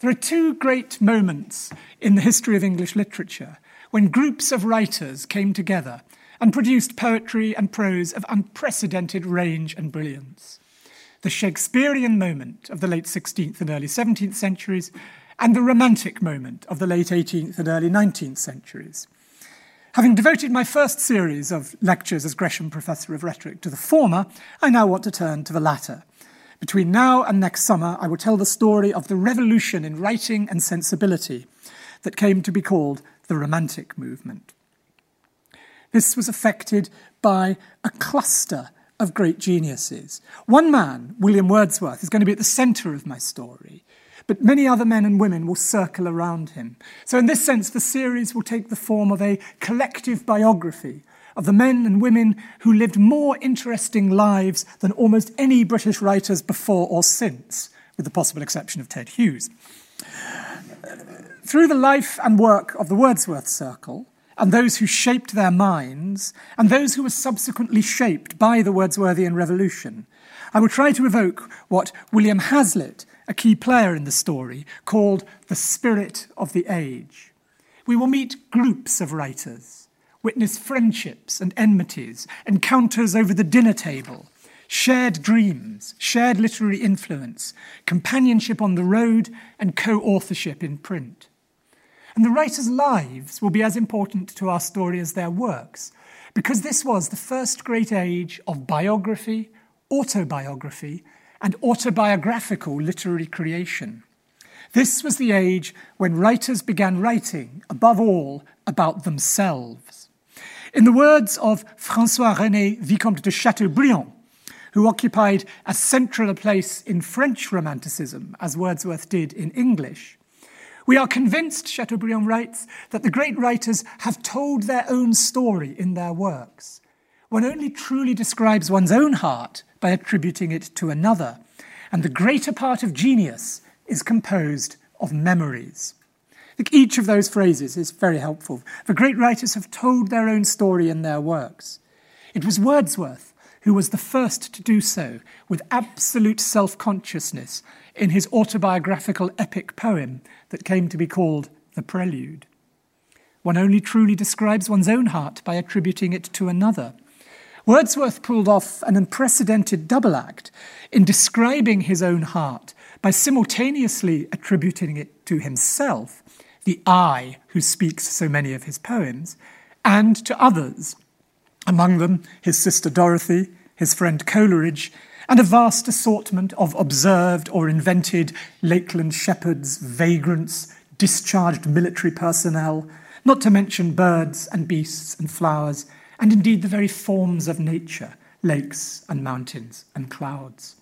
There are two great moments in the history of English literature when groups of writers came together and produced poetry and prose of unprecedented range and brilliance. The Shakespearean moment of the late 16th and early 17th centuries, and the Romantic moment of the late 18th and early 19th centuries. Having devoted my first series of lectures as Gresham Professor of Rhetoric to the former, I now want to turn to the latter. Between now and next summer, I will tell the story of the revolution in writing and sensibility that came to be called the Romantic movement. This was affected by a cluster of great geniuses. One man, William Wordsworth, is going to be at the centre of my story but many other men and women will circle around him. So, in this sense, the series will take the form of a collective biography of the men and women who lived more interesting lives than almost any British writers before or since, with the possible exception of Ted Hughes. Through the life and work of the Wordsworth Circle, and those who shaped their minds, and those who were subsequently shaped by the Wordsworthian Revolution, I will try to evoke what William Hazlitt a key player in the story, called the spirit of the age. We will meet groups of writers, witness friendships and enmities, encounters over the dinner table, shared dreams, shared literary influence, companionship on the road, and co authorship in print. And the writers' lives will be as important to our story as their works, because this was the first great age of biography, autobiography, and autobiographical literary creation. This was the age when writers began writing, above all, about themselves. In the words of Francois René Vicomte de Chateaubriand, who occupied as central a place in French Romanticism as Wordsworth did in English, we are convinced, Chateaubriand writes, that the great writers have told their own story in their works. One only truly describes one's own heart by attributing it to another. And the greater part of genius is composed of memories. Each of those phrases is very helpful. The great writers have told their own story in their works. It was Wordsworth who was the first to do so with absolute self consciousness in his autobiographical epic poem that came to be called The Prelude. One only truly describes one's own heart by attributing it to another. Wordsworth pulled off an unprecedented double act in describing his own heart by simultaneously attributing it to himself, the I who speaks so many of his poems, and to others, among them his sister Dorothy, his friend Coleridge, and a vast assortment of observed or invented Lakeland shepherds, vagrants, discharged military personnel, not to mention birds and beasts and flowers and indeed the very forms of nature, lakes and mountains and clouds.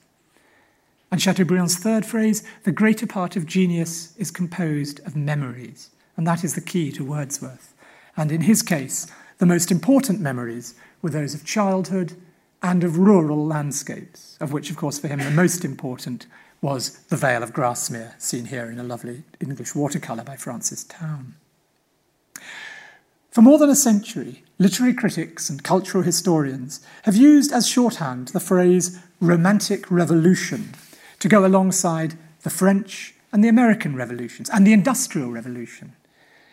And Chateaubriand's third phrase, the greater part of genius is composed of memories. And that is the key to Wordsworth. And in his case, the most important memories were those of childhood and of rural landscapes, of which, of course, for him, the most important was the Vale of Grasmere, seen here in a lovely English watercolour by Francis Towne. For more than a century, literary critics and cultural historians have used as shorthand the phrase Romantic Revolution to go alongside the French and the American revolutions and the Industrial Revolution.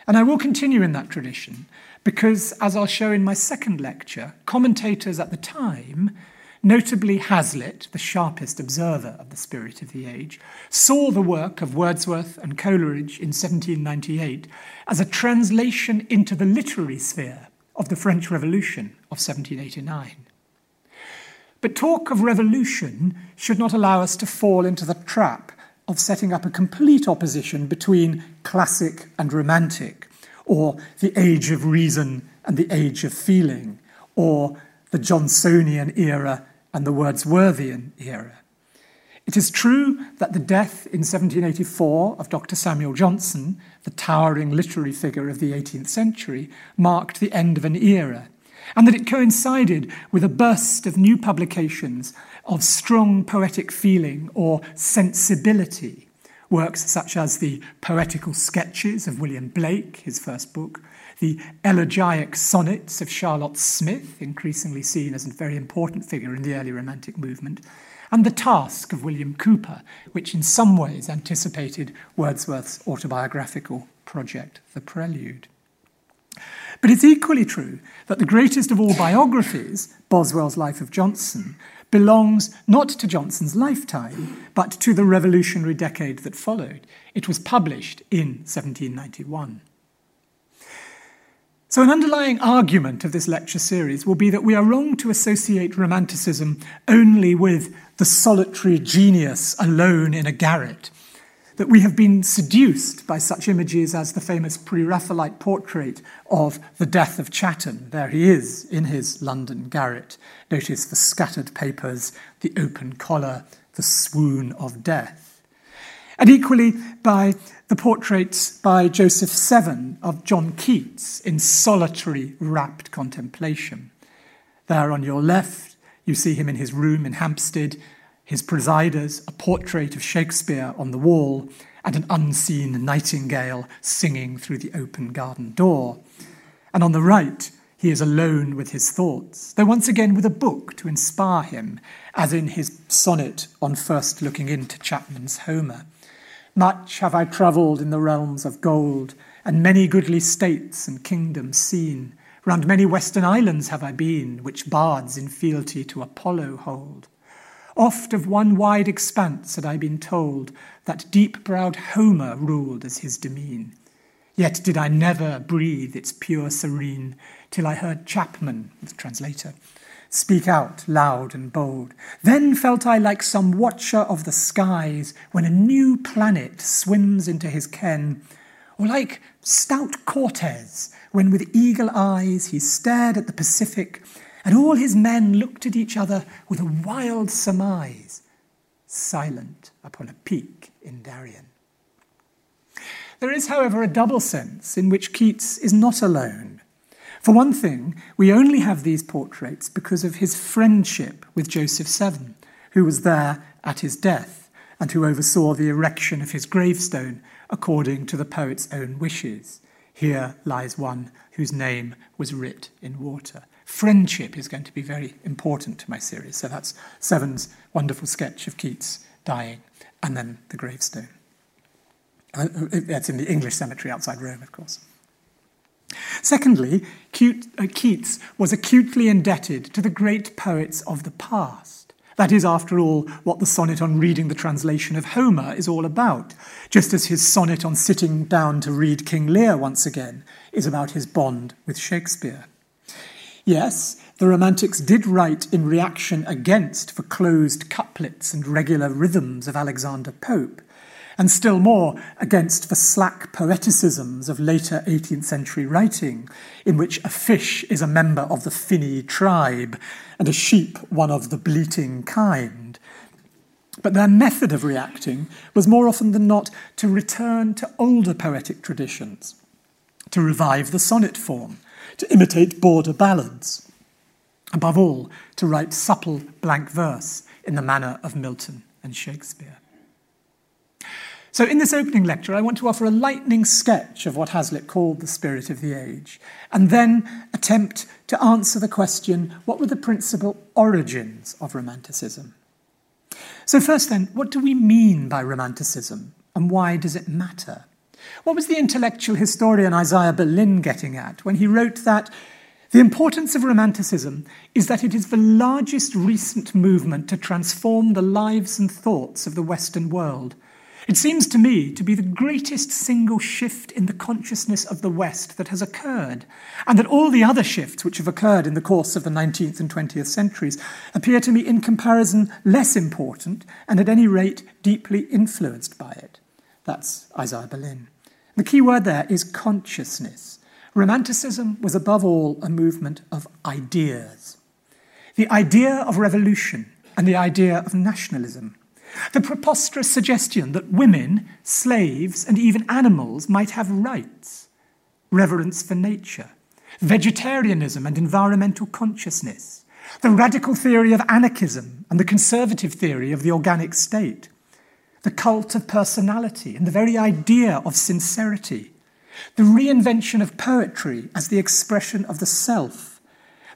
And I will continue in that tradition because, as I'll show in my second lecture, commentators at the time notably Hazlitt, the sharpest observer of the spirit of the age, saw the work of Wordsworth and Coleridge in 1798 as a translation into the literary sphere of the French Revolution of 1789. But talk of revolution should not allow us to fall into the trap of setting up a complete opposition between classic and romantic, or the age of reason and the age of feeling, or the Johnsonian era and the Wordsworthian era. It is true that the death in 1784 of Dr. Samuel Johnson, the towering literary figure of the 18th century, marked the end of an era, and that it coincided with a burst of new publications of strong poetic feeling or sensibility. Works such as the Poetical Sketches of William Blake, his first book, the elegiac sonnets of Charlotte Smith, increasingly seen as a very important figure in the early Romantic movement, and The Task of William Cowper, which in some ways anticipated Wordsworth's autobiographical project, The Prelude. But it's equally true that the greatest of all biographies, Boswell's Life of Johnson, belongs not to Johnson's lifetime, but to the revolutionary decade that followed. It was published in 1791. So, an underlying argument of this lecture series will be that we are wrong to associate Romanticism only with the solitary genius alone in a garret, that we have been seduced by such images as the famous Pre Raphaelite portrait of the death of Chatterton. There he is in his London garret. Notice the scattered papers, the open collar, the swoon of death. And equally by the portraits by Joseph Severn of John Keats in solitary, rapt contemplation. There on your left, you see him in his room in Hampstead, his presiders, a portrait of Shakespeare on the wall, and an unseen nightingale singing through the open garden door. And on the right, he is alone with his thoughts, though once again with a book to inspire him, as in his sonnet on first looking into Chapman's Homer. Much have I travelled in the realms of gold, and many goodly states and kingdoms seen. Round many western islands have I been, which bards in fealty to Apollo hold. Oft of one wide expanse had I been told that deep browed Homer ruled as his demesne. Yet did I never breathe its pure serene till I heard Chapman, the translator, speak out loud and bold. Then felt I like some watcher of the skies when a new planet swims into his ken, or like stout Cortez when with eagle eyes he stared at the Pacific and all his men looked at each other with a wild surmise, silent upon a peak in Darien. There is, however, a double sense in which Keats is not alone. For one thing, we only have these portraits because of his friendship with Joseph Severn, who was there at his death and who oversaw the erection of his gravestone according to the poet's own wishes. Here lies one whose name was writ in water friendship is going to be very important to my series. So that's Severn's wonderful sketch of Keats dying, and then the gravestone. Uh, that's in the English cemetery outside Rome, of course. Secondly, uh, Keats was acutely indebted to the great poets of the past. That is, after all, what the sonnet on reading the translation of Homer is all about, just as his sonnet on sitting down to read King Lear once again is about his bond with Shakespeare. Yes, the Romantics did write in reaction against the closed couplets and regular rhythms of Alexander Pope, and still more against the slack poeticisms of later 18th century writing, in which a fish is a member of the finny tribe and a sheep one of the bleating kind. But their method of reacting was more often than not to return to older poetic traditions, to revive the sonnet form, to imitate border ballads. Above all, to write supple blank verse in the manner of Milton and Shakespeare. So, in this opening lecture, I want to offer a lightning sketch of what Hazlitt called the spirit of the age, and then attempt to answer the question what were the principal origins of Romanticism? So, first, then, what do we mean by Romanticism, and why does it matter? What was the intellectual historian Isaiah Berlin getting at when he wrote that the importance of Romanticism is that it is the largest recent movement to transform the lives and thoughts of the Western world? It seems to me to be the greatest single shift in the consciousness of the West that has occurred, and that all the other shifts which have occurred in the course of the 19th and 20th centuries appear to me in comparison less important and at any rate deeply influenced by it. That's Isaiah Berlin. The key word there is consciousness. Romanticism was above all a movement of ideas. The idea of revolution and the idea of nationalism. The preposterous suggestion that women, slaves, and even animals might have rights. Reverence for nature. Vegetarianism and environmental consciousness. The radical theory of anarchism and the conservative theory of the organic state the cult of personality and the very idea of sincerity, the reinvention of poetry as the expression of the self,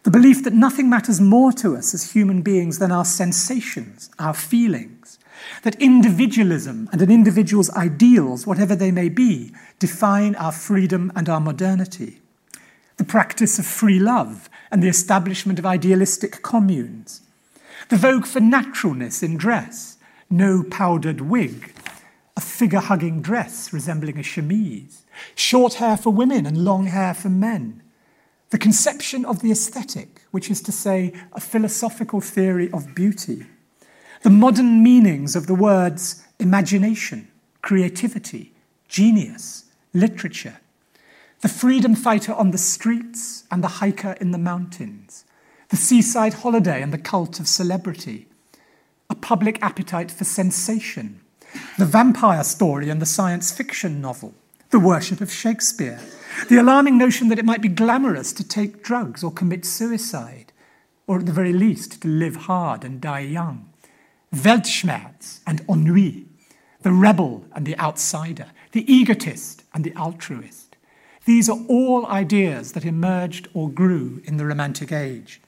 The belief that nothing matters more to us as human beings than our sensations, our feelings. That individualism and an individual's ideals, whatever they may be, define our freedom and our modernity. The practice of free love and the establishment of idealistic communes. The vogue for naturalness in dress, no powdered wig, a figure hugging dress resembling a chemise, short hair for women and long hair for men. The conception of the aesthetic, which is to say, a philosophical theory of beauty, the modern meanings of the words imagination, creativity, genius, literature, the freedom fighter on the streets and the hiker in the mountains, the seaside holiday and the cult of celebrity, public appetite for sensation, the vampire story and the science fiction novel, the worship of Shakespeare the alarming notion that it might be glamorous to take drugs or commit suicide, or at the very least to live hard and die young. Weltschmerz and ennui, the rebel and the outsider, the egotist and the altruist. These are all ideas that emerged or grew in the Romantic Age.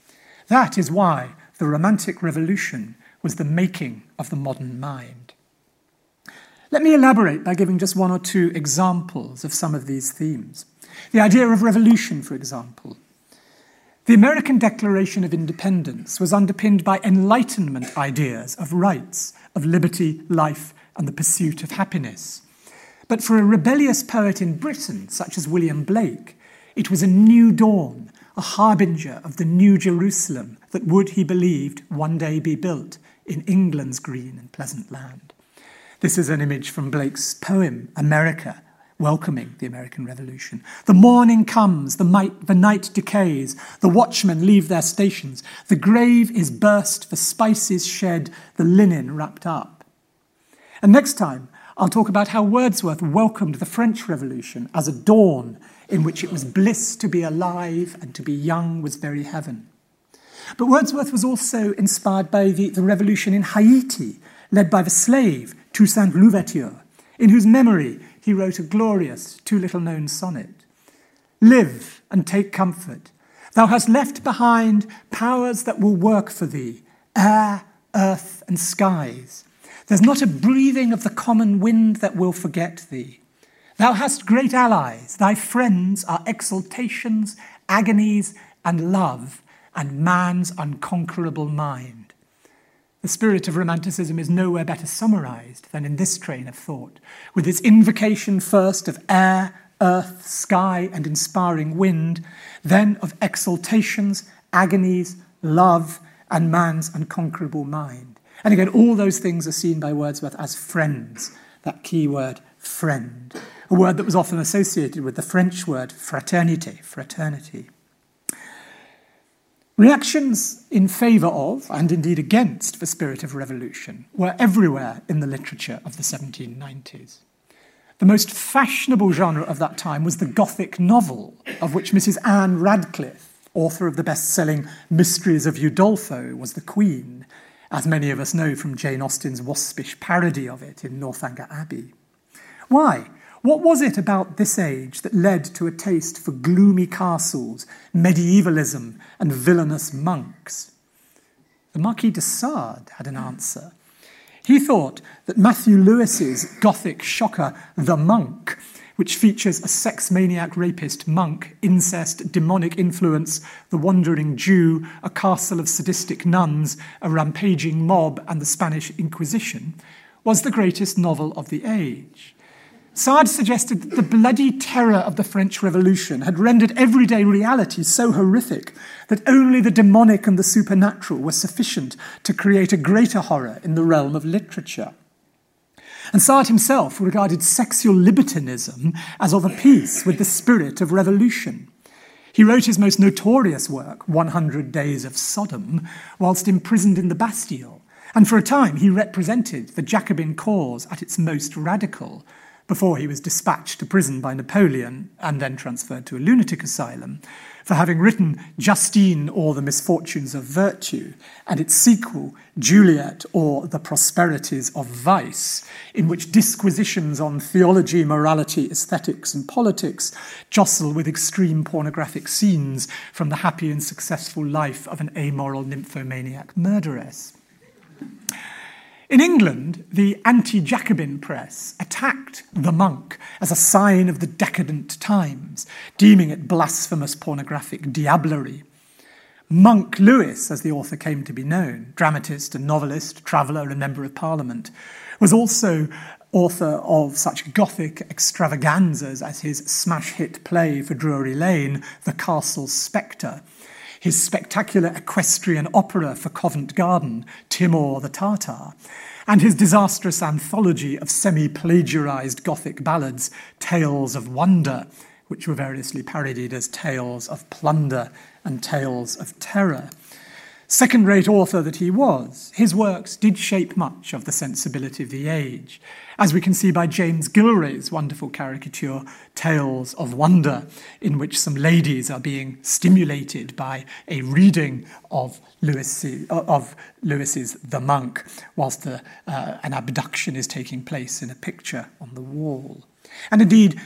That is why the Romantic Revolution was the making of the modern mind. Let me elaborate by giving just one or two examples of some of these themes. The idea of revolution, for example. The American Declaration of Independence was underpinned by Enlightenment ideas of rights, of liberty, life, and the pursuit of happiness. But for a rebellious poet in Britain, such as William Blake, it was a new dawn, a harbinger of the new Jerusalem that would, he believed, one day be built in England's green and pleasant land. This is an image from Blake's poem, America, welcoming the American Revolution. The morning comes, the, might, the night decays, the watchmen leave their stations, the grave is burst, the spices shed, the linen wrapped up. And next time, I'll talk about how Wordsworth welcomed the French Revolution as a dawn in which it was bliss to be alive and to be young was very heaven. But Wordsworth was also inspired by the, the revolution in Haiti, led by the slave Toussaint Louverture, in whose memory he wrote a glorious, too little known sonnet. Live and take comfort. Thou hast left behind powers that will work for thee air, earth, and skies. There's not a breathing of the common wind that will forget thee. Thou hast great allies. Thy friends are exaltations, agonies, and love, and man's unconquerable mind. The spirit of Romanticism is nowhere better summarized than in this train of thought, with its invocation first of air, earth, sky, and inspiring wind, then of exaltations, agonies, love, and man's unconquerable mind. And again, all those things are seen by Wordsworth as friends, that key word, friend, a word that was often associated with the French word fraternité, fraternity. Reactions in favour of, and indeed against, the spirit of revolution were everywhere in the literature of the 1790s. The most fashionable genre of that time was the Gothic novel, of which Mrs. Anne Radcliffe, author of the best selling Mysteries of Udolpho, was the queen, as many of us know from Jane Austen's waspish parody of it in Northanger Abbey. Why? What was it about this age that led to a taste for gloomy castles, medievalism, and villainous monks? The Marquis de Sade had an answer. He thought that Matthew Lewis's Gothic shocker, The Monk, which features a sex maniac rapist monk, incest, demonic influence, the wandering Jew, a castle of sadistic nuns, a rampaging mob, and the Spanish Inquisition, was the greatest novel of the age. Sade suggested that the bloody terror of the French Revolution had rendered everyday reality so horrific that only the demonic and the supernatural were sufficient to create a greater horror in the realm of literature. And Sade himself regarded sexual libertinism as of a piece with the spirit of revolution. He wrote his most notorious work, 100 Days of Sodom, whilst imprisoned in the Bastille, and for a time he represented the Jacobin cause at its most radical, before he was dispatched to prison by Napoleon and then transferred to a lunatic asylum, for having written Justine or the Misfortunes of Virtue and its sequel, Juliet or The Prosperities of Vice, in which disquisitions on theology, morality, aesthetics, and politics jostle with extreme pornographic scenes from the happy and successful life of an amoral nymphomaniac murderess. In England, the anti Jacobin press attacked the monk as a sign of the decadent times, deeming it blasphemous pornographic diablerie. Monk Lewis, as the author came to be known, dramatist and novelist, traveller and member of parliament, was also author of such Gothic extravaganzas as his smash hit play for Drury Lane, The Castle Spectre, his spectacular equestrian opera for Covent Garden, Timur the Tartar, and his disastrous anthology of semi plagiarized Gothic ballads, Tales of Wonder, which were variously parodied as Tales of Plunder and Tales of Terror. Second rate author that he was, his works did shape much of the sensibility of the age, as we can see by James Gillray's wonderful caricature, Tales of Wonder, in which some ladies are being stimulated by a reading of, Lewis, of Lewis's The Monk, whilst the, uh, an abduction is taking place in a picture on the wall. And indeed,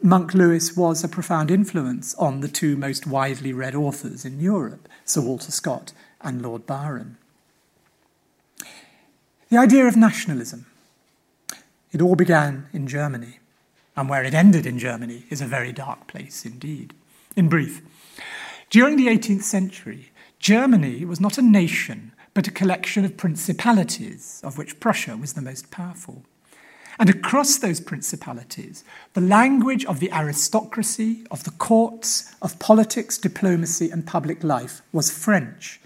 Monk Lewis was a profound influence on the two most widely read authors in Europe, Sir Walter Scott and Lord Byron. The idea of nationalism. It all began in Germany, and where it ended in Germany is a very dark place indeed. In brief, during the 18th century, Germany was not a nation, but a collection of principalities, of which Prussia was the most powerful. And across those principalities, the language of the aristocracy, of the courts, of politics, diplomacy, and public life was French,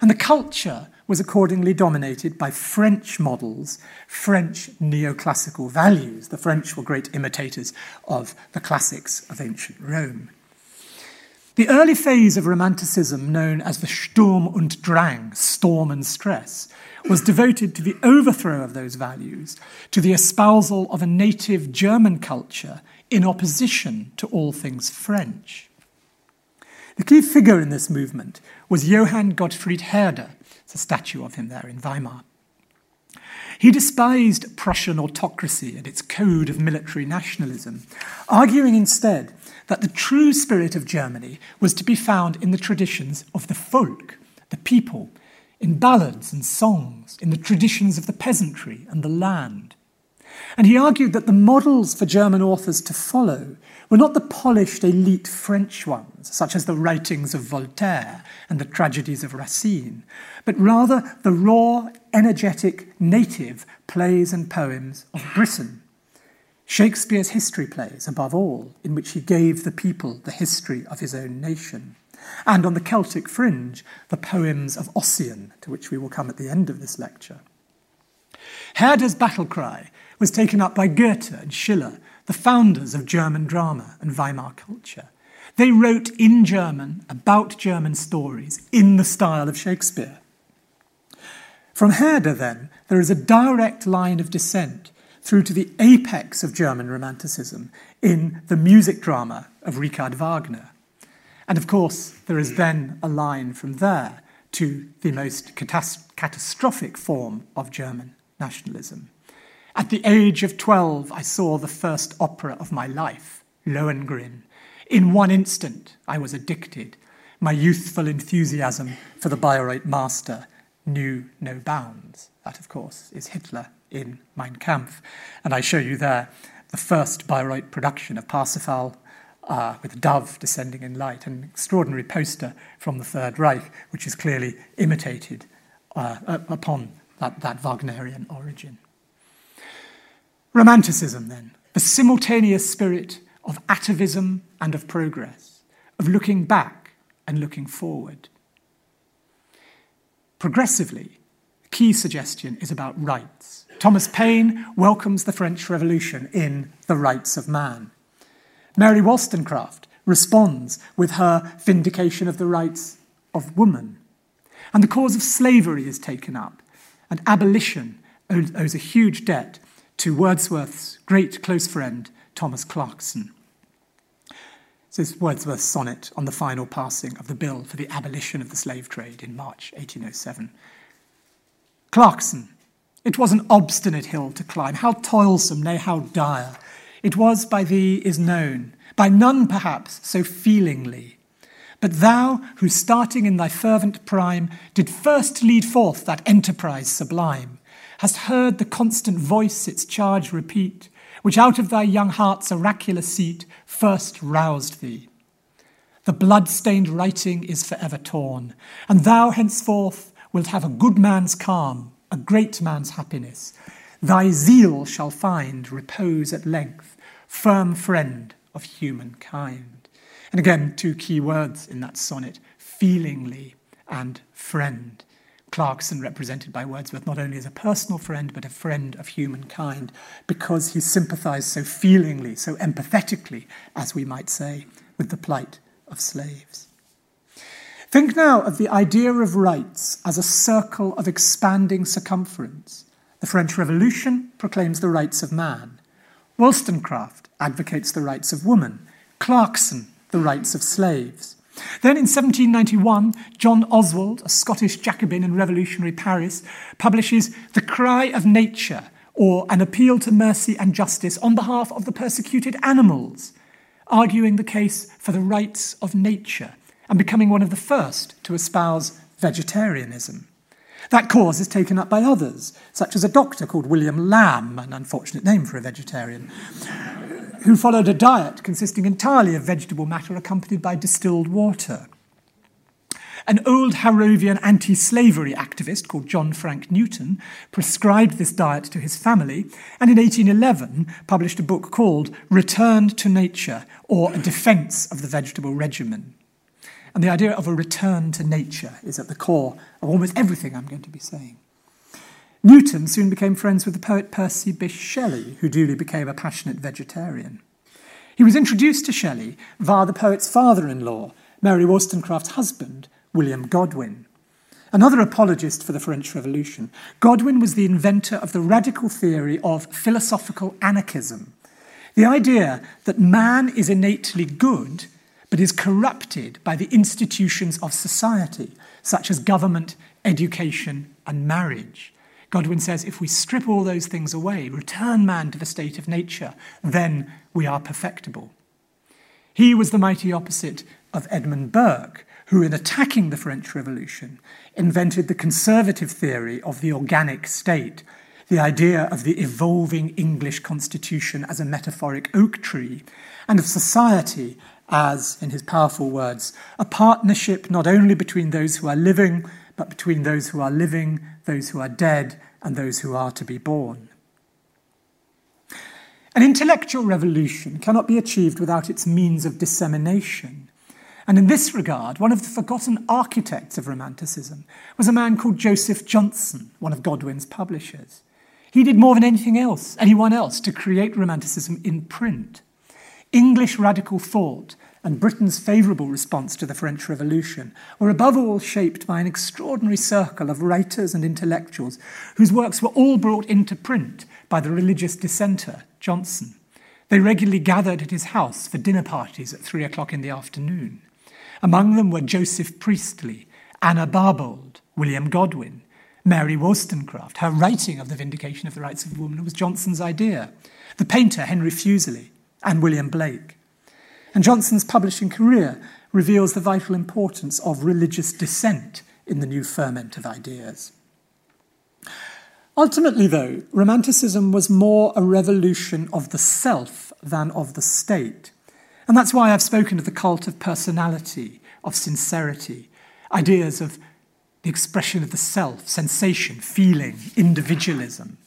and the culture was accordingly dominated by French models, French neoclassical values. The French were great imitators of the classics of ancient Rome. The early phase of Romanticism, known as the Sturm und Drang, storm and stress, was devoted to the overthrow of those values, to the espousal of a native German culture in opposition to all things French. The key figure in this movement was Johann Gottfried Herder. It's a statue of him there in Weimar. He despised Prussian autocracy and its code of military nationalism, arguing instead that the true spirit of Germany was to be found in the traditions of the folk, the people, in ballads and songs, in the traditions of the peasantry and the land. And he argued that the models for German authors to follow were not the polished elite French ones, such as the writings of Voltaire and the tragedies of Racine, but rather the raw, energetic, native plays and poems of Britain. Shakespeare's history plays, above all, in which he gave the people the history of his own nation. And on the Celtic fringe, the poems of Ossian, to which we will come at the end of this lecture. Herder's battle cry was taken up by Goethe and Schiller the founders of German drama and Weimar culture. They wrote in German about German stories in the style of Shakespeare. From Herder, then, there is a direct line of descent through to the apex of German Romanticism in the music drama of Richard Wagner. And of course, there is then a line from there to the most catastrophic form of German nationalism, at the age of 12, I saw the first opera of my life, Lohengrin. In one instant, I was addicted. My youthful enthusiasm for the Bayreuth master knew no bounds. That, of course, is Hitler in Mein Kampf. And I show you there the first Bayreuth production of Parsifal uh, with a dove descending in light, an extraordinary poster from the Third Reich, which is clearly imitated uh, upon that, that Wagnerian origin. Romanticism, then, the simultaneous spirit of atavism and of progress, of looking back and looking forward. Progressively, the key suggestion is about rights. Thomas Paine welcomes the French Revolution in The Rights of Man. Mary Wollstonecraft responds with her vindication of the rights of woman. And the cause of slavery is taken up, and abolition owes a huge debt to Wordsworth's great close friend, Thomas Clarkson. This is Wordsworth's sonnet on the final passing of the bill for the abolition of the slave trade in March 1807. Clarkson, it was an obstinate hill to climb, how toilsome, nay, how dire. It was by thee is known, by none perhaps so feelingly. But thou, who starting in thy fervent prime, did first lead forth that enterprise sublime, hast heard the constant voice its charge repeat, which out of thy young heart's oracular seat first roused thee. The blood stained writing is forever torn, and thou henceforth wilt have a good man's calm, a great man's happiness. Thy zeal shall find repose at length, firm friend of humankind. And again, two key words in that sonnet feelingly and friend. Clarkson represented by Wordsworth not only as a personal friend, but a friend of humankind, because he sympathized so feelingly, so empathetically, as we might say, with the plight of slaves. Think now of the idea of rights as a circle of expanding circumference. The French Revolution proclaims the rights of man. Wollstonecraft advocates the rights of woman. Clarkson, the rights of slaves. Then in 1791, John Oswald, a Scottish Jacobin in revolutionary Paris, publishes The Cry of Nature, or An Appeal to Mercy and Justice on behalf of the persecuted animals, arguing the case for the rights of nature and becoming one of the first to espouse vegetarianism. That cause is taken up by others, such as a doctor called William Lambe, an unfortunate name for a vegetarian, who followed a diet consisting entirely of vegetable matter accompanied by distilled water. An old Harrovian anti slavery activist called John Frank Newton prescribed this diet to his family and in 1811 published a book called Returned to Nature or A Defense of the Vegetable Regimen. And the idea of a return to nature is at the core of almost everything I'm going to be saying. Newton soon became friends with the poet Percy Bysshe Shelley, who duly became a passionate vegetarian. He was introduced to Shelley via the poet's father in law, Mary Wollstonecraft's husband, William Godwin. Another apologist for the French Revolution, Godwin was the inventor of the radical theory of philosophical anarchism, the idea that man is innately good but is corrupted by the institutions of society, such as government, education, and marriage. Godwin says if we strip all those things away, return man to the state of nature, then we are perfectible. He was the mighty opposite of Edmund Burke, who, in attacking the French Revolution, invented the conservative theory of the organic state, the idea of the evolving English constitution as a metaphoric oak tree, and of society as, in his powerful words, a partnership not only between those who are living, but between those who are living, those who are dead, and those who are to be born. An intellectual revolution cannot be achieved without its means of dissemination. And in this regard, one of the forgotten architects of Romanticism was a man called Joseph Johnson, one of Godwin's publishers. He did more than anything else, anyone else, to create Romanticism in print. English radical thought and Britain's favourable response to the French Revolution were above all shaped by an extraordinary circle of writers and intellectuals whose works were all brought into print by the religious dissenter, Johnson. They regularly gathered at his house for dinner parties at three o'clock in the afternoon. Among them were Joseph Priestley, Anna Barbauld, William Godwin, Mary Wollstonecraft. Her writing of the vindication of the rights of woman was Johnson's idea. The painter Henry Fuseli, and William Blake. And Johnson's publishing career reveals the vital importance of religious dissent in the new ferment of ideas. Ultimately, though, Romanticism was more a revolution of the self than of the state. And that's why I've spoken of the cult of personality, of sincerity, ideas of the expression of the self, sensation, feeling, individualism.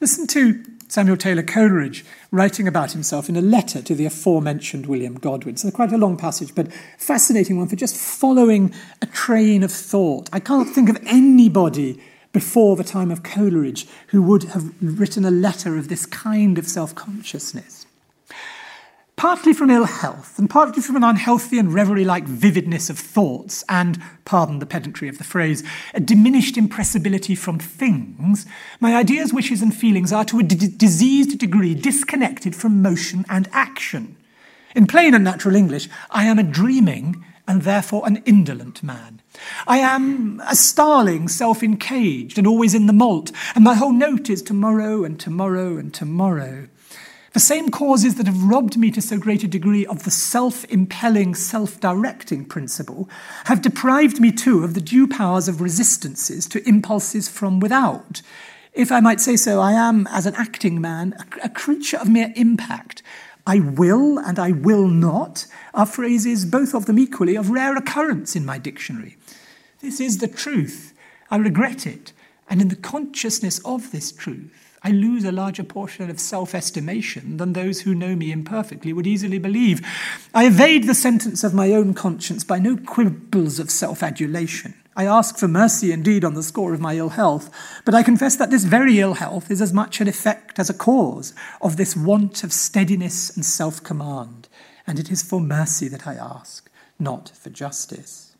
Listen to Samuel Taylor Coleridge writing about himself in a letter to the aforementioned William Godwin. So, quite a long passage, but fascinating one for just following a train of thought. I can't think of anybody before the time of Coleridge who would have written a letter of this kind of self consciousness. Partly from ill health, and partly from an unhealthy and reverie like vividness of thoughts, and, pardon the pedantry of the phrase, a diminished impressibility from things, my ideas, wishes, and feelings are to a diseased degree disconnected from motion and action. In plain and natural English, I am a dreaming and therefore an indolent man. I am a starling, self encaged and always in the malt, and my whole note is tomorrow and tomorrow and tomorrow. The same causes that have robbed me to so great a degree of the self impelling, self directing principle have deprived me too of the due powers of resistances to impulses from without. If I might say so, I am, as an acting man, a, a creature of mere impact. I will and I will not are phrases, both of them equally, of rare occurrence in my dictionary. This is the truth. I regret it. And in the consciousness of this truth, I lose a larger portion of self estimation than those who know me imperfectly would easily believe. I evade the sentence of my own conscience by no quibbles of self adulation. I ask for mercy indeed on the score of my ill health, but I confess that this very ill health is as much an effect as a cause of this want of steadiness and self command, and it is for mercy that I ask, not for justice.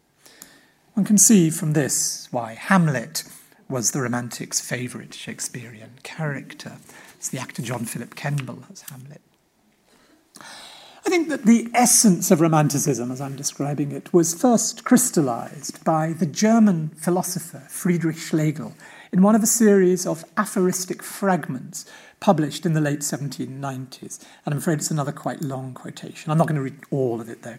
One can see from this why Hamlet was the Romantics' favourite Shakespearean character. It's the actor John Philip Kemble as Hamlet. I think that the essence of Romanticism, as I'm describing it, was first crystallized by the German philosopher Friedrich Schlegel in one of a series of aphoristic fragments published in the late 1790s. And I'm afraid it's another quite long quotation. I'm not going to read all of it, though.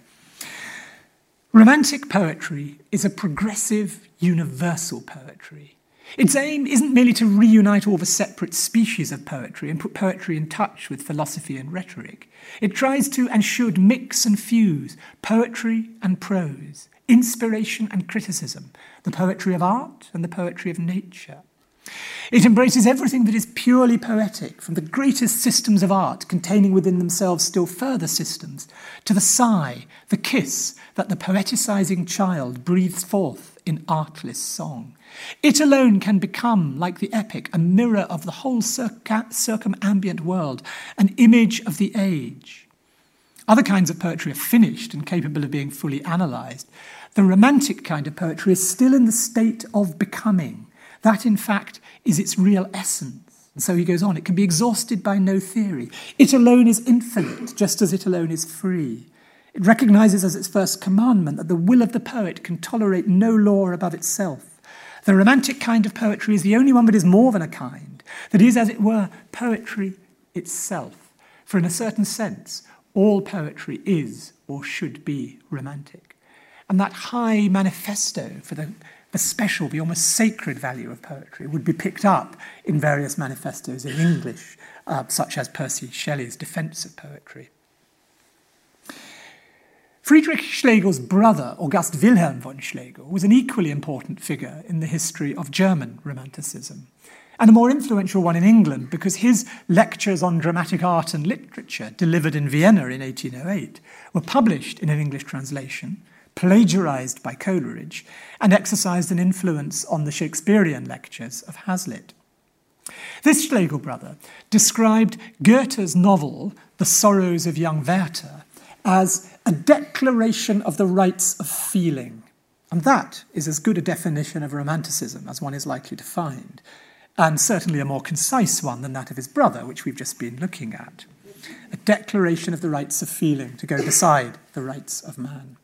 Romantic poetry is a progressive, universal poetry its aim isn't merely to reunite all the separate species of poetry and put poetry in touch with philosophy and rhetoric. It tries to and should mix and fuse poetry and prose, inspiration and criticism, the poetry of art and the poetry of nature. It embraces everything that is purely poetic, from the greatest systems of art containing within themselves still further systems, to the sigh, the kiss that the poeticizing child breathes forth in artless song. It alone can become, like the epic, a mirror of the whole circumambient world, an image of the age. Other kinds of poetry are finished and capable of being fully analysed. The romantic kind of poetry is still in the state of becoming. That, in fact, is its real essence. And so he goes on it can be exhausted by no theory. It alone is infinite, just as it alone is free. It recognizes as its first commandment that the will of the poet can tolerate no law above itself. The romantic kind of poetry is the only one that is more than a kind, that is, as it were, poetry itself. For in a certain sense, all poetry is or should be romantic. And that high manifesto for the, the special, the almost sacred value of poetry would be picked up in various manifestos in English, uh, such as Percy Shelley's Defence of Poetry. Friedrich Schlegel's brother, August Wilhelm von Schlegel, was an equally important figure in the history of German Romanticism, and a more influential one in England because his lectures on dramatic art and literature, delivered in Vienna in 1808, were published in an English translation, plagiarized by Coleridge, and exercised an influence on the Shakespearean lectures of Hazlitt. This Schlegel brother described Goethe's novel, The Sorrows of Young Werther, as a declaration of the rights of feeling. And that is as good a definition of romanticism as one is likely to find, and certainly a more concise one than that of his brother, which we've just been looking at. A declaration of the rights of feeling to go beside the rights of man.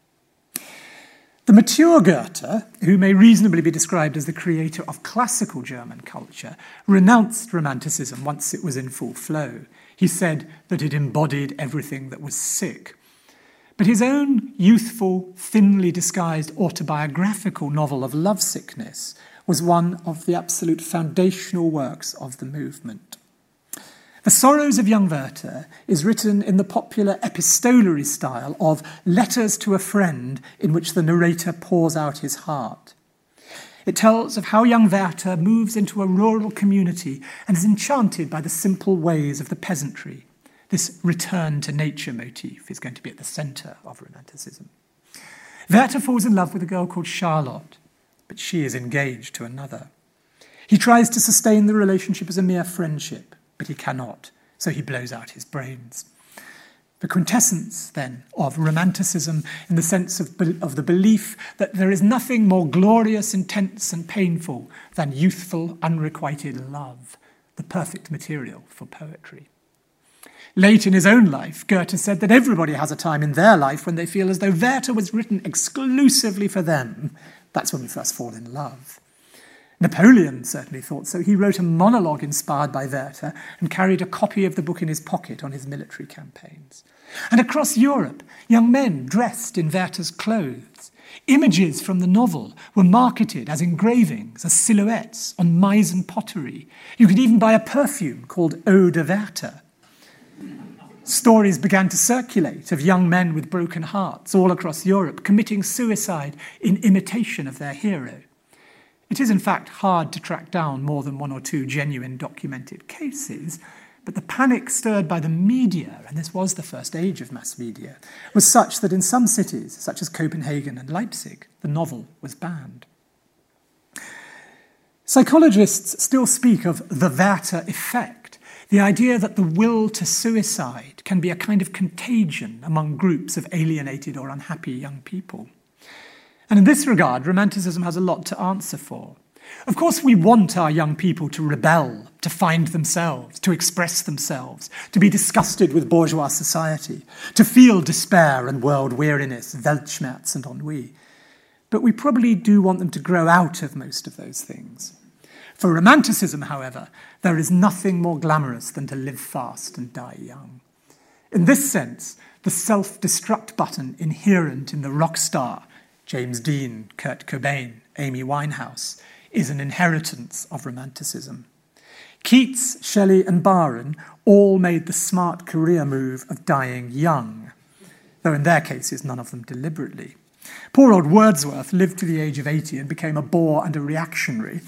The mature Goethe, who may reasonably be described as the creator of classical German culture, renounced Romanticism once it was in full flow. He said that it embodied everything that was sick. But his own youthful, thinly disguised autobiographical novel of lovesickness was one of the absolute foundational works of the movement. The Sorrows of Young Werther is written in the popular epistolary style of letters to a friend in which the narrator pours out his heart. It tells of how young Werther moves into a rural community and is enchanted by the simple ways of the peasantry. This return to nature motif is going to be at the centre of Romanticism. Werther falls in love with a girl called Charlotte, but she is engaged to another. He tries to sustain the relationship as a mere friendship, but he cannot, so he blows out his brains. The quintessence, then, of Romanticism in the sense of, of the belief that there is nothing more glorious, intense, and painful than youthful, unrequited love, the perfect material for poetry. Late in his own life, Goethe said that everybody has a time in their life when they feel as though Werther was written exclusively for them. That's when we first fall in love. Napoleon certainly thought so. He wrote a monologue inspired by Werther and carried a copy of the book in his pocket on his military campaigns. And across Europe, young men dressed in Werther's clothes. Images from the novel were marketed as engravings, as silhouettes on Meissen pottery. You could even buy a perfume called Eau de Werther. Stories began to circulate of young men with broken hearts all across Europe committing suicide in imitation of their hero. It is, in fact, hard to track down more than one or two genuine documented cases, but the panic stirred by the media, and this was the first age of mass media, was such that in some cities, such as Copenhagen and Leipzig, the novel was banned. Psychologists still speak of the Werther effect the idea that the will to suicide can be a kind of contagion among groups of alienated or unhappy young people. And in this regard, Romanticism has a lot to answer for. Of course, we want our young people to rebel, to find themselves, to express themselves, to be disgusted with bourgeois society, to feel despair and world weariness, Weltschmerz and ennui. But we probably do want them to grow out of most of those things. For Romanticism, however, there is nothing more glamorous than to live fast and die young. In this sense, the self destruct button inherent in the rock star, James Dean, Kurt Cobain, Amy Winehouse, is an inheritance of Romanticism. Keats, Shelley, and Byron all made the smart career move of dying young, though in their cases, none of them deliberately. Poor old Wordsworth lived to the age of 80 and became a bore and a reactionary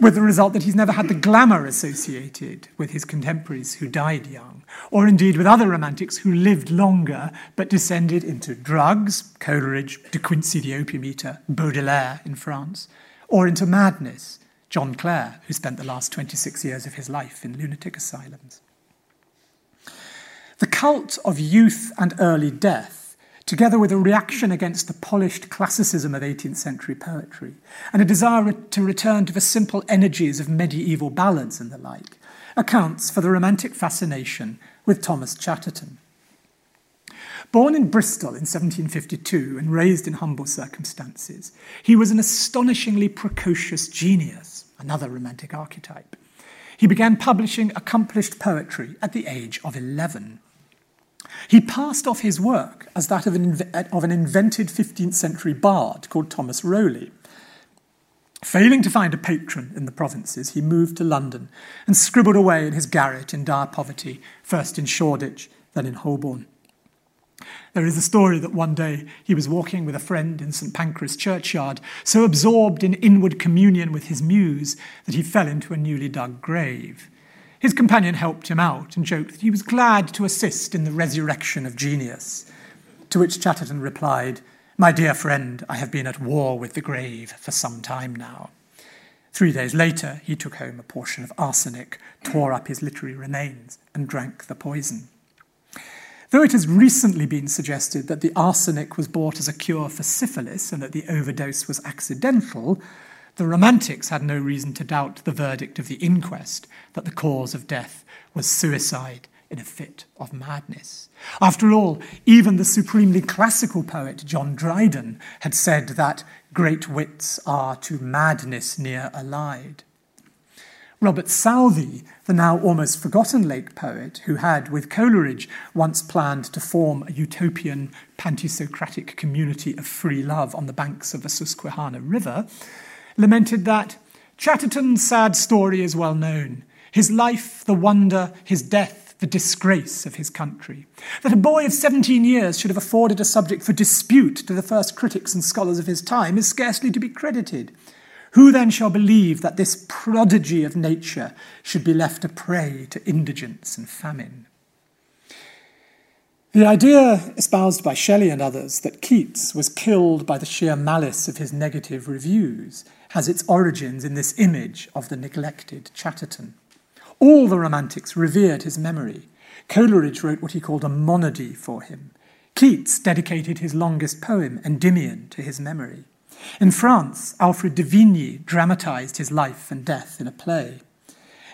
with the result that he's never had the glamour associated with his contemporaries who died young, or indeed with other romantics who lived longer but descended into drugs, Coleridge, De Quincey the opium eater, Baudelaire in France, or into madness, John Clare, who spent the last 26 years of his life in lunatic asylums. The cult of youth and early death together with a reaction against the polished classicism of 18th century poetry, and a desire to return to the simple energies of medieval ballads and the like, accounts for the romantic fascination with Thomas Chatterton. Born in Bristol in 1752 and raised in humble circumstances, he was an astonishingly precocious genius, another romantic archetype. He began publishing accomplished poetry at the age of 11. He passed off his work as that of an, of an invented 15th century bard called Thomas Rowley. Failing to find a patron in the provinces, he moved to London and scribbled away in his garret in dire poverty, first in Shoreditch, then in Holborn. There is a story that one day he was walking with a friend in St Pancras churchyard, so absorbed in inward communion with his muse that he fell into a newly dug grave. His companion helped him out and joked that he was glad to assist in the resurrection of genius. To which Chatterton replied, My dear friend, I have been at war with the grave for some time now. Three days later, he took home a portion of arsenic, tore up his literary remains, and drank the poison. Though it has recently been suggested that the arsenic was bought as a cure for syphilis and that the overdose was accidental, the Romantics had no reason to doubt the verdict of the inquest that the cause of death was suicide in a fit of madness. After all, even the supremely classical poet John Dryden had said that great wits are to madness near allied. Robert Southey, the now almost forgotten Lake poet, who had, with Coleridge, once planned to form a utopian pantisocratic community of free love on the banks of the Susquehanna River, lamented that Chatterton's sad story is well known his life, the wonder, his death, the disgrace of his country. That a boy of 17 years should have afforded a subject for dispute to the first critics and scholars of his time is scarcely to be credited. Who then shall believe that this prodigy of nature should be left a prey to indigence and famine? The idea espoused by Shelley and others that Keats was killed by the sheer malice of his negative reviews has its origins in this image of the neglected Chatterton. All the Romantics revered his memory. Coleridge wrote what he called a monody for him. Keats dedicated his longest poem, Endymion, to his memory. In France, Alfred de Vigny dramatized his life and death in a play.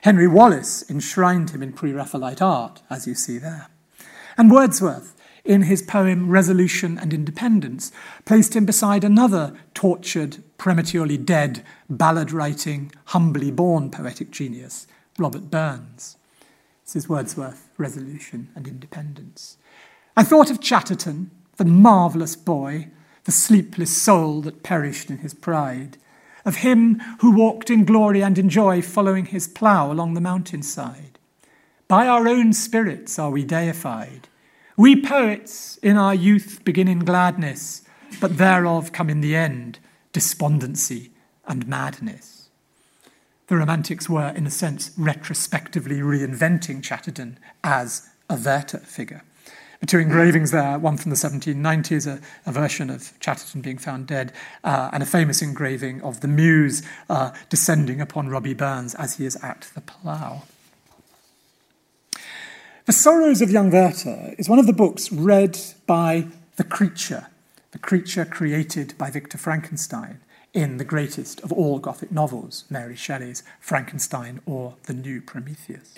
Henry Wallis enshrined him in Pre Raphaelite art, as you see there. And Wordsworth, in his poem Resolution and Independence, placed him beside another tortured, prematurely dead, ballad writing, humbly born poetic genius, Robert Burns. This is Wordsworth, Resolution and Independence. I thought of Chatterton, the marvellous boy, the sleepless soul that perished in his pride, of him who walked in glory and in joy following his plough along the mountainside. By our own spirits are we deified. We poets in our youth begin in gladness, but thereof come in the end despondency and madness. The Romantics were, in a sense, retrospectively reinventing Chatterton as a Werther figure. The two engravings there, one from the 1790s, a, a version of Chatterton being found dead, uh, and a famous engraving of the Muse uh, descending upon Robbie Burns as he is at the plough. The Sorrows of Young Werther is one of the books read by the creature, the creature created by Victor Frankenstein in the greatest of all Gothic novels, Mary Shelley's Frankenstein or The New Prometheus.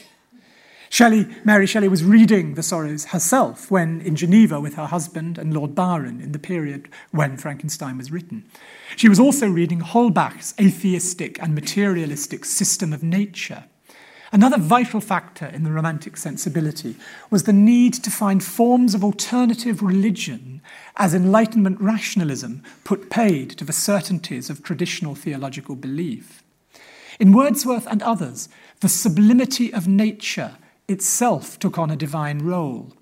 Shelley, Mary Shelley was reading The Sorrows herself when in Geneva with her husband and Lord Byron in the period when Frankenstein was written. She was also reading Holbach's atheistic and materialistic system of nature. Another vital factor in the Romantic sensibility was the need to find forms of alternative religion as Enlightenment rationalism put paid to the certainties of traditional theological belief. In Wordsworth and others, the sublimity of nature itself took on a divine role.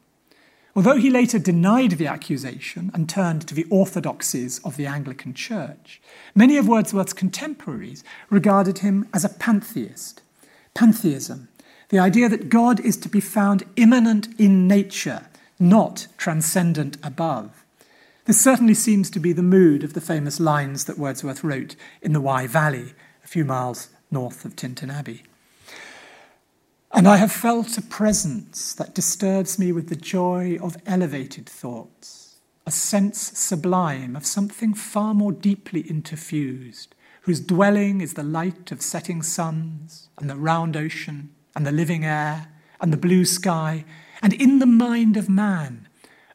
Although he later denied the accusation and turned to the orthodoxies of the Anglican Church, many of Wordsworth's contemporaries regarded him as a pantheist. Pantheism, the idea that God is to be found immanent in nature, not transcendent above. This certainly seems to be the mood of the famous lines that Wordsworth wrote in the Wye Valley, a few miles north of Tintern Abbey. And I have felt a presence that disturbs me with the joy of elevated thoughts, a sense sublime of something far more deeply interfused, whose dwelling is the light of setting suns, and the round ocean, and the living air, and the blue sky, and in the mind of man,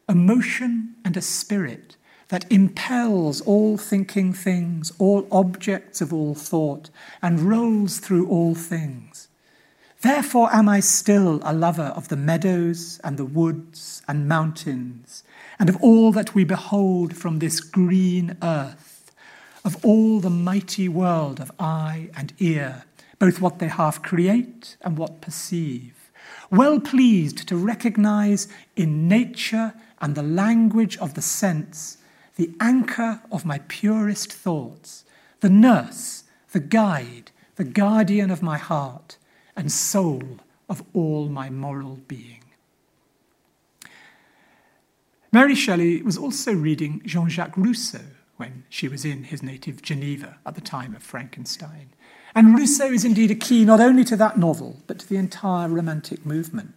a motion and a spirit that impels all thinking things, all objects of all thought, and rolls through all things. Therefore am I still a lover of the meadows and the woods and mountains, and of all that we behold from this green earth, of all the mighty world of eye and ear, both what they half create and what perceive, well pleased to recognize in nature and the language of the sense the anchor of my purest thoughts, the nurse, the guide, the guardian of my heart and soul of all my moral being. Mary Shelley was also reading Jean Jacques Rousseau when she was in his native Geneva at the time of Frankenstein. And Rousseau is indeed a key not only to that novel, but to the entire Romantic movement.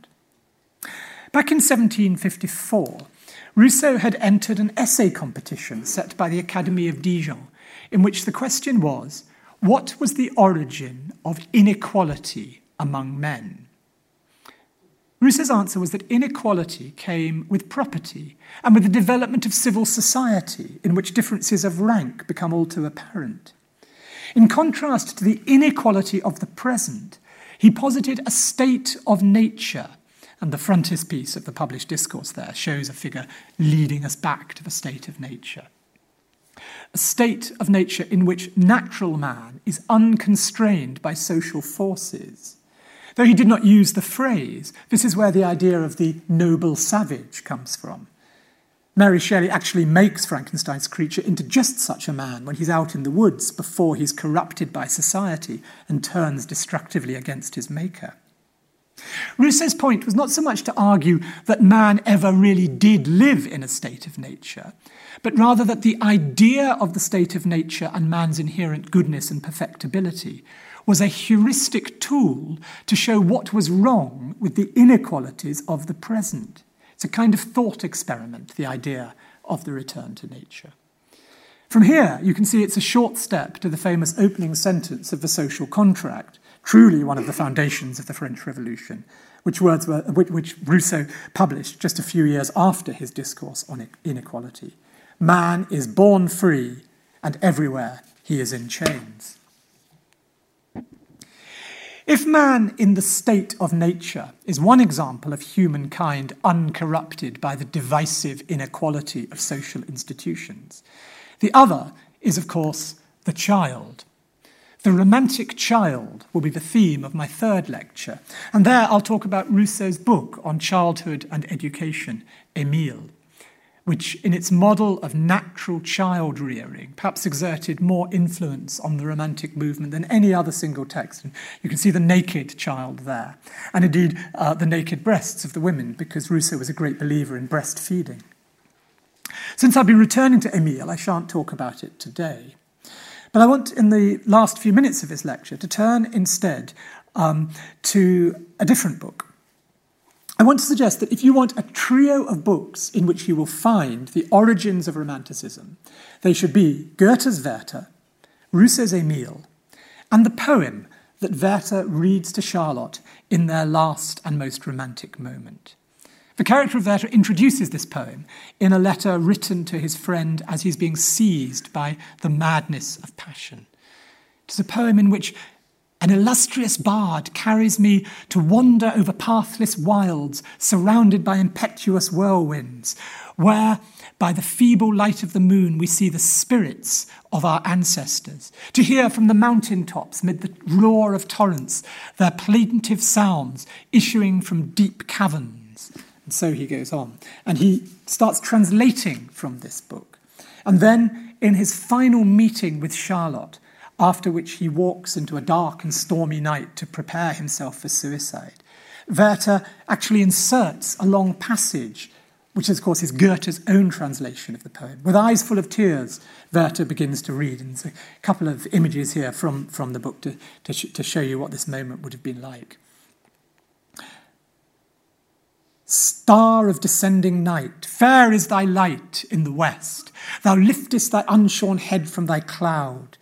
Back in 1754, Rousseau had entered an essay competition set by the Academy of Dijon, in which the question was what was the origin of inequality among men. Rousseau's answer was that inequality came with property and with the development of civil society, in which differences of rank become all too apparent. In contrast to the inequality of the present, he posited a state of nature, and the frontispiece of the published discourse there shows a figure leading us back to the state of nature. A state of nature in which natural man is unconstrained by social forces Though he did not use the phrase, this is where the idea of the noble savage comes from. Mary Shelley actually makes Frankenstein's creature into just such a man when he's out in the woods before he's corrupted by society and turns destructively against his maker. Rousseau's point was not so much to argue that man ever really did live in a state of nature, but rather that the idea of the state of nature and man's inherent goodness and perfectibility was a heuristic tool to show what was wrong with the inequalities of the present. It's a kind of thought experiment, the idea of the return to nature. From here, you can see it's a short step to the famous opening sentence of the social contract, truly one of the foundations of the French Revolution, which, Wordsworth, which Rousseau published just a few years after his discourse on inequality. Man is born free, and everywhere he is in chains. If man in the state of nature is one example of humankind uncorrupted by the divisive inequality of social institutions, the other is, of course, the child. The romantic child will be the theme of my third lecture, and there I'll talk about Rousseau's book on childhood and education, Emile, which, in its model of natural child rearing, perhaps exerted more influence on the Romantic movement than any other single text. And you can see the naked child there, and indeed uh, the naked breasts of the women, because Rousseau was a great believer in breastfeeding. Since I've been returning to Emile, I shan't talk about it today. But I want, in the last few minutes of this lecture, to turn instead um, to a different book. I want to suggest that if you want a trio of books in which you will find the origins of Romanticism, they should be Goethe's Werther, Rousseau's Emile, and the poem that Werther reads to Charlotte in their last and most romantic moment. The character of Werther introduces this poem in a letter written to his friend as he's being seized by the madness of passion. It is a poem in which an illustrious bard carries me to wander over pathless wilds, surrounded by impetuous whirlwinds, where, by the feeble light of the moon, we see the spirits of our ancestors, to hear from the mountain tops, mid the roar of torrents, their plaintive sounds issuing from deep caverns and so he goes on. And he starts translating from this book. And then, in his final meeting with Charlotte, after which he walks into a dark and stormy night to prepare himself for suicide, Werther actually inserts a long passage, which, of course, is Goethe's own translation of the poem. With eyes full of tears, Werther begins to read. And there's a couple of images here from, from the book to, to, sh- to show you what this moment would have been like. Star of descending night, fair is thy light in the west. Thou liftest thy unshorn head from thy cloud.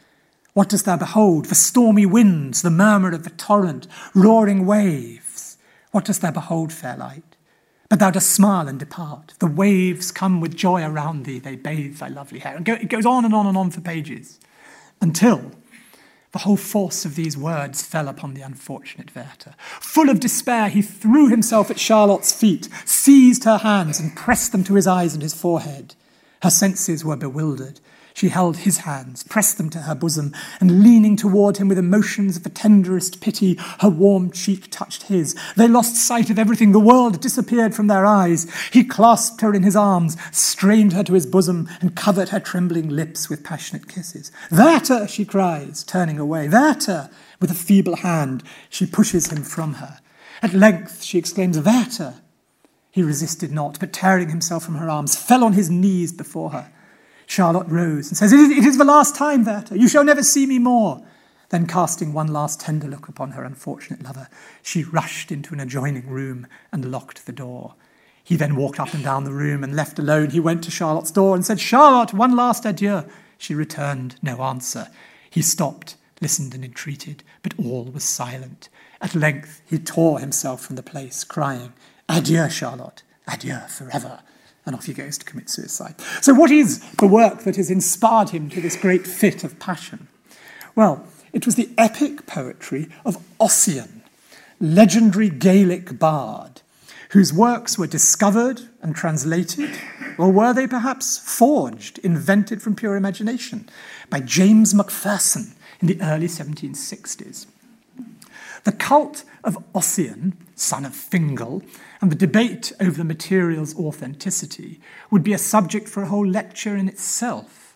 What dost thou behold? The stormy winds, the murmur of the torrent, roaring waves. What dost thou behold, fair light? But thou dost smile and depart. The waves come with joy around thee, they bathe thy lovely hair. And it goes on and on and on for pages until the whole force of these words fell upon the unfortunate Werther. Full of despair, he threw himself at Charlotte's feet, seized her hands, and pressed them to his eyes and his forehead. Her senses were bewildered. She held his hands, pressed them to her bosom, and leaning toward him with emotions of the tenderest pity, her warm cheek touched his. They lost sight of everything. The world disappeared from their eyes. He clasped her in his arms, strained her to his bosom, and covered her trembling lips with passionate kisses. Werther, she cries, turning away. Werther! With a feeble hand, she pushes him from her. At length, she exclaims, Werther! He resisted not, but tearing himself from her arms, fell on his knees before her. Charlotte rose and says, It is, the last time, Werther. You shall never see me more. Then, casting one last tender look upon her unfortunate lover, she rushed into an adjoining room and locked the door. He then walked up and down the room, and left alone, he went to Charlotte's door and said, Charlotte, one last adieu. She returned no answer. He stopped, listened, and entreated, but all was silent. At length, he tore himself from the place, crying, Adieu, Charlotte, adieu forever and off he goes to commit suicide. So, what is the work that has inspired him to this great fit of passion? Well, it was the epic poetry of Ossian, legendary Gaelic bard, whose works were discovered and translated, or were they perhaps forged, invented from pure imagination, by James Macpherson in the early 1760s. The cult of Ossian, son of Fingal, and the debate over the material's authenticity would be a subject for a whole lecture in itself.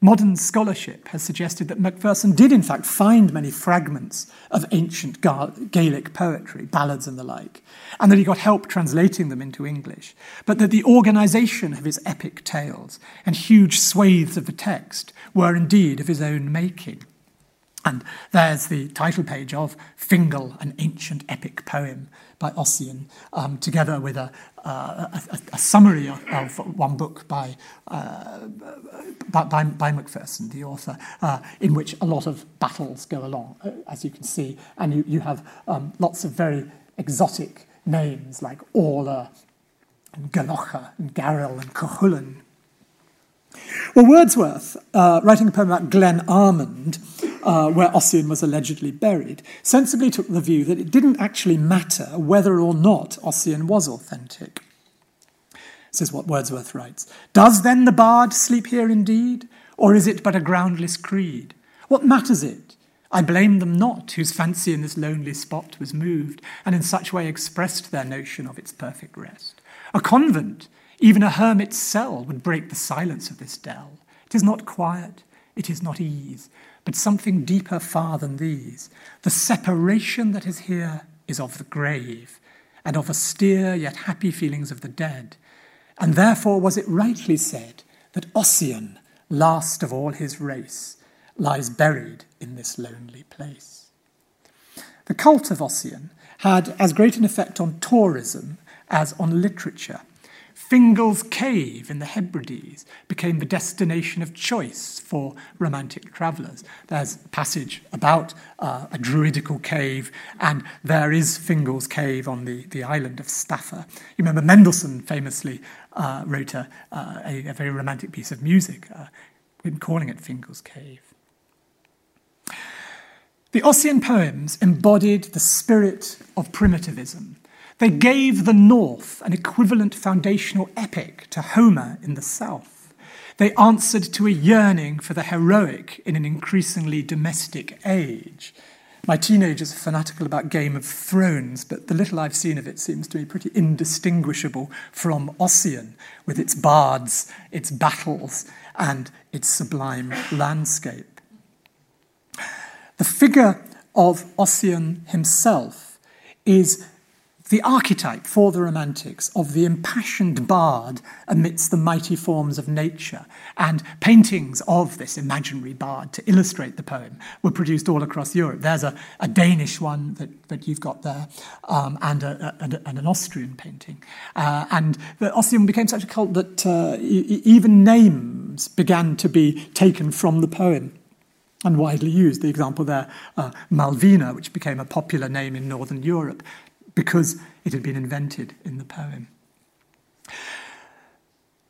Modern scholarship has suggested that Macpherson did, in fact, find many fragments of ancient Gaelic poetry, ballads and the like, and that he got help translating them into English, but that the organization of his epic tales and huge swathes of the text were indeed of his own making. And there's the title page of Fingal, an ancient epic poem by Ossian, um, together with a, uh, a, a, summary of, of, one book by, uh, by, by, Macpherson, the author, uh, in which a lot of battles go along, uh, as you can see. And you, you have um, lots of very exotic names like Orla and Galocha and Garel and Cuchulainn. Well, Wordsworth, uh, writing a poem about Glen Armand, uh, where Ossian was allegedly buried, sensibly took the view that it didn't actually matter whether or not Ossian was authentic. This is what Wordsworth writes Does then the bard sleep here indeed, or is it but a groundless creed? What matters it? I blame them not, whose fancy in this lonely spot was moved, and in such way expressed their notion of its perfect rest. A convent, even a hermit's cell, would break the silence of this dell. It is not quiet, it is not ease, but something deeper far than these. The separation that is here is of the grave, and of austere yet happy feelings of the dead. And therefore was it rightly said that Ossian, last of all his race, lies buried in this lonely place. The cult of Ossian had as great an effect on tourism as on literature. Fingal's Cave in the Hebrides became the destination of choice for romantic travellers. There's a passage about uh, a druidical cave, and there is Fingal's Cave on the, the island of Staffa. You remember Mendelssohn famously uh, wrote a, uh, a, a, very romantic piece of music, uh, calling it Fingal's Cave. The Ossian poems embodied the spirit of primitivism they gave the North an equivalent foundational epic to Homer in the South. They answered to a yearning for the heroic in an increasingly domestic age. My teenagers are fanatical about Game of Thrones, but the little I've seen of it seems to me pretty indistinguishable from Ossian, with its bards, its battles, and its sublime landscape. The figure of Ossian himself is the archetype for the Romantics of the impassioned bard amidst the mighty forms of nature, and paintings of this imaginary bard to illustrate the poem were produced all across Europe. There's a, a Danish one that, that you've got there, um, and, a, a, and, an Austrian painting. Uh, and the Ossian became such a cult that uh, even names began to be taken from the poem and widely used. The example there, uh, Malvina, which became a popular name in Northern Europe, because it had been invented in the poem.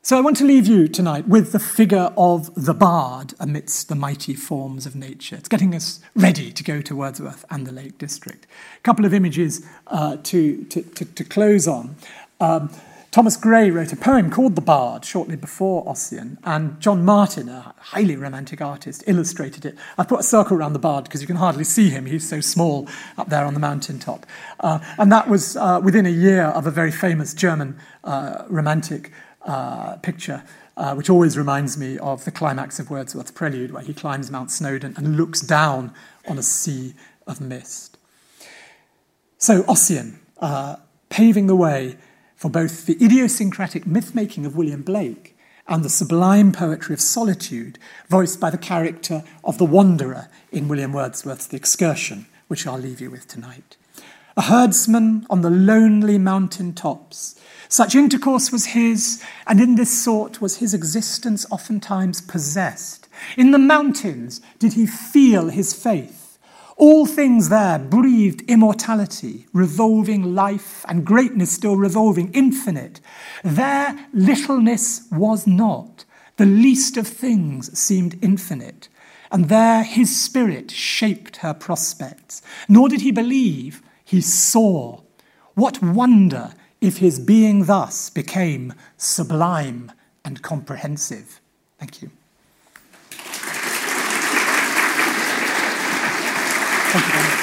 So I want to leave you tonight with the figure of the bard amidst the mighty forms of nature. It's getting us ready to go to Wordsworth and the Lake District. A couple of images uh, to, to, to, to, close on. Um, Thomas Gray wrote a poem called The Bard shortly before Ossian, and John Martin, a highly romantic artist, illustrated it. I've put a circle around the Bard because you can hardly see him. He's so small up there on the mountaintop. Uh, and that was uh, within a year of a very famous German uh, romantic uh, picture, uh, which always reminds me of the climax of Wordsworth's Prelude, where he climbs Mount Snowdon and looks down on a sea of mist. So, Ossian, uh, paving the way for both the idiosyncratic myth making of William Blake and the sublime poetry of solitude, voiced by the character of the wanderer in William Wordsworth's The Excursion, which I'll leave you with tonight. A herdsman on the lonely mountain tops. Such intercourse was his, and in this sort was his existence oftentimes possessed. In the mountains did he feel his faith all things there breathed immortality, revolving life, and greatness still revolving, infinite. Their littleness was not. The least of things seemed infinite. And there his spirit shaped her prospects. Nor did he believe, he saw. What wonder if his being thus became sublime and comprehensive. Thank you. Thank you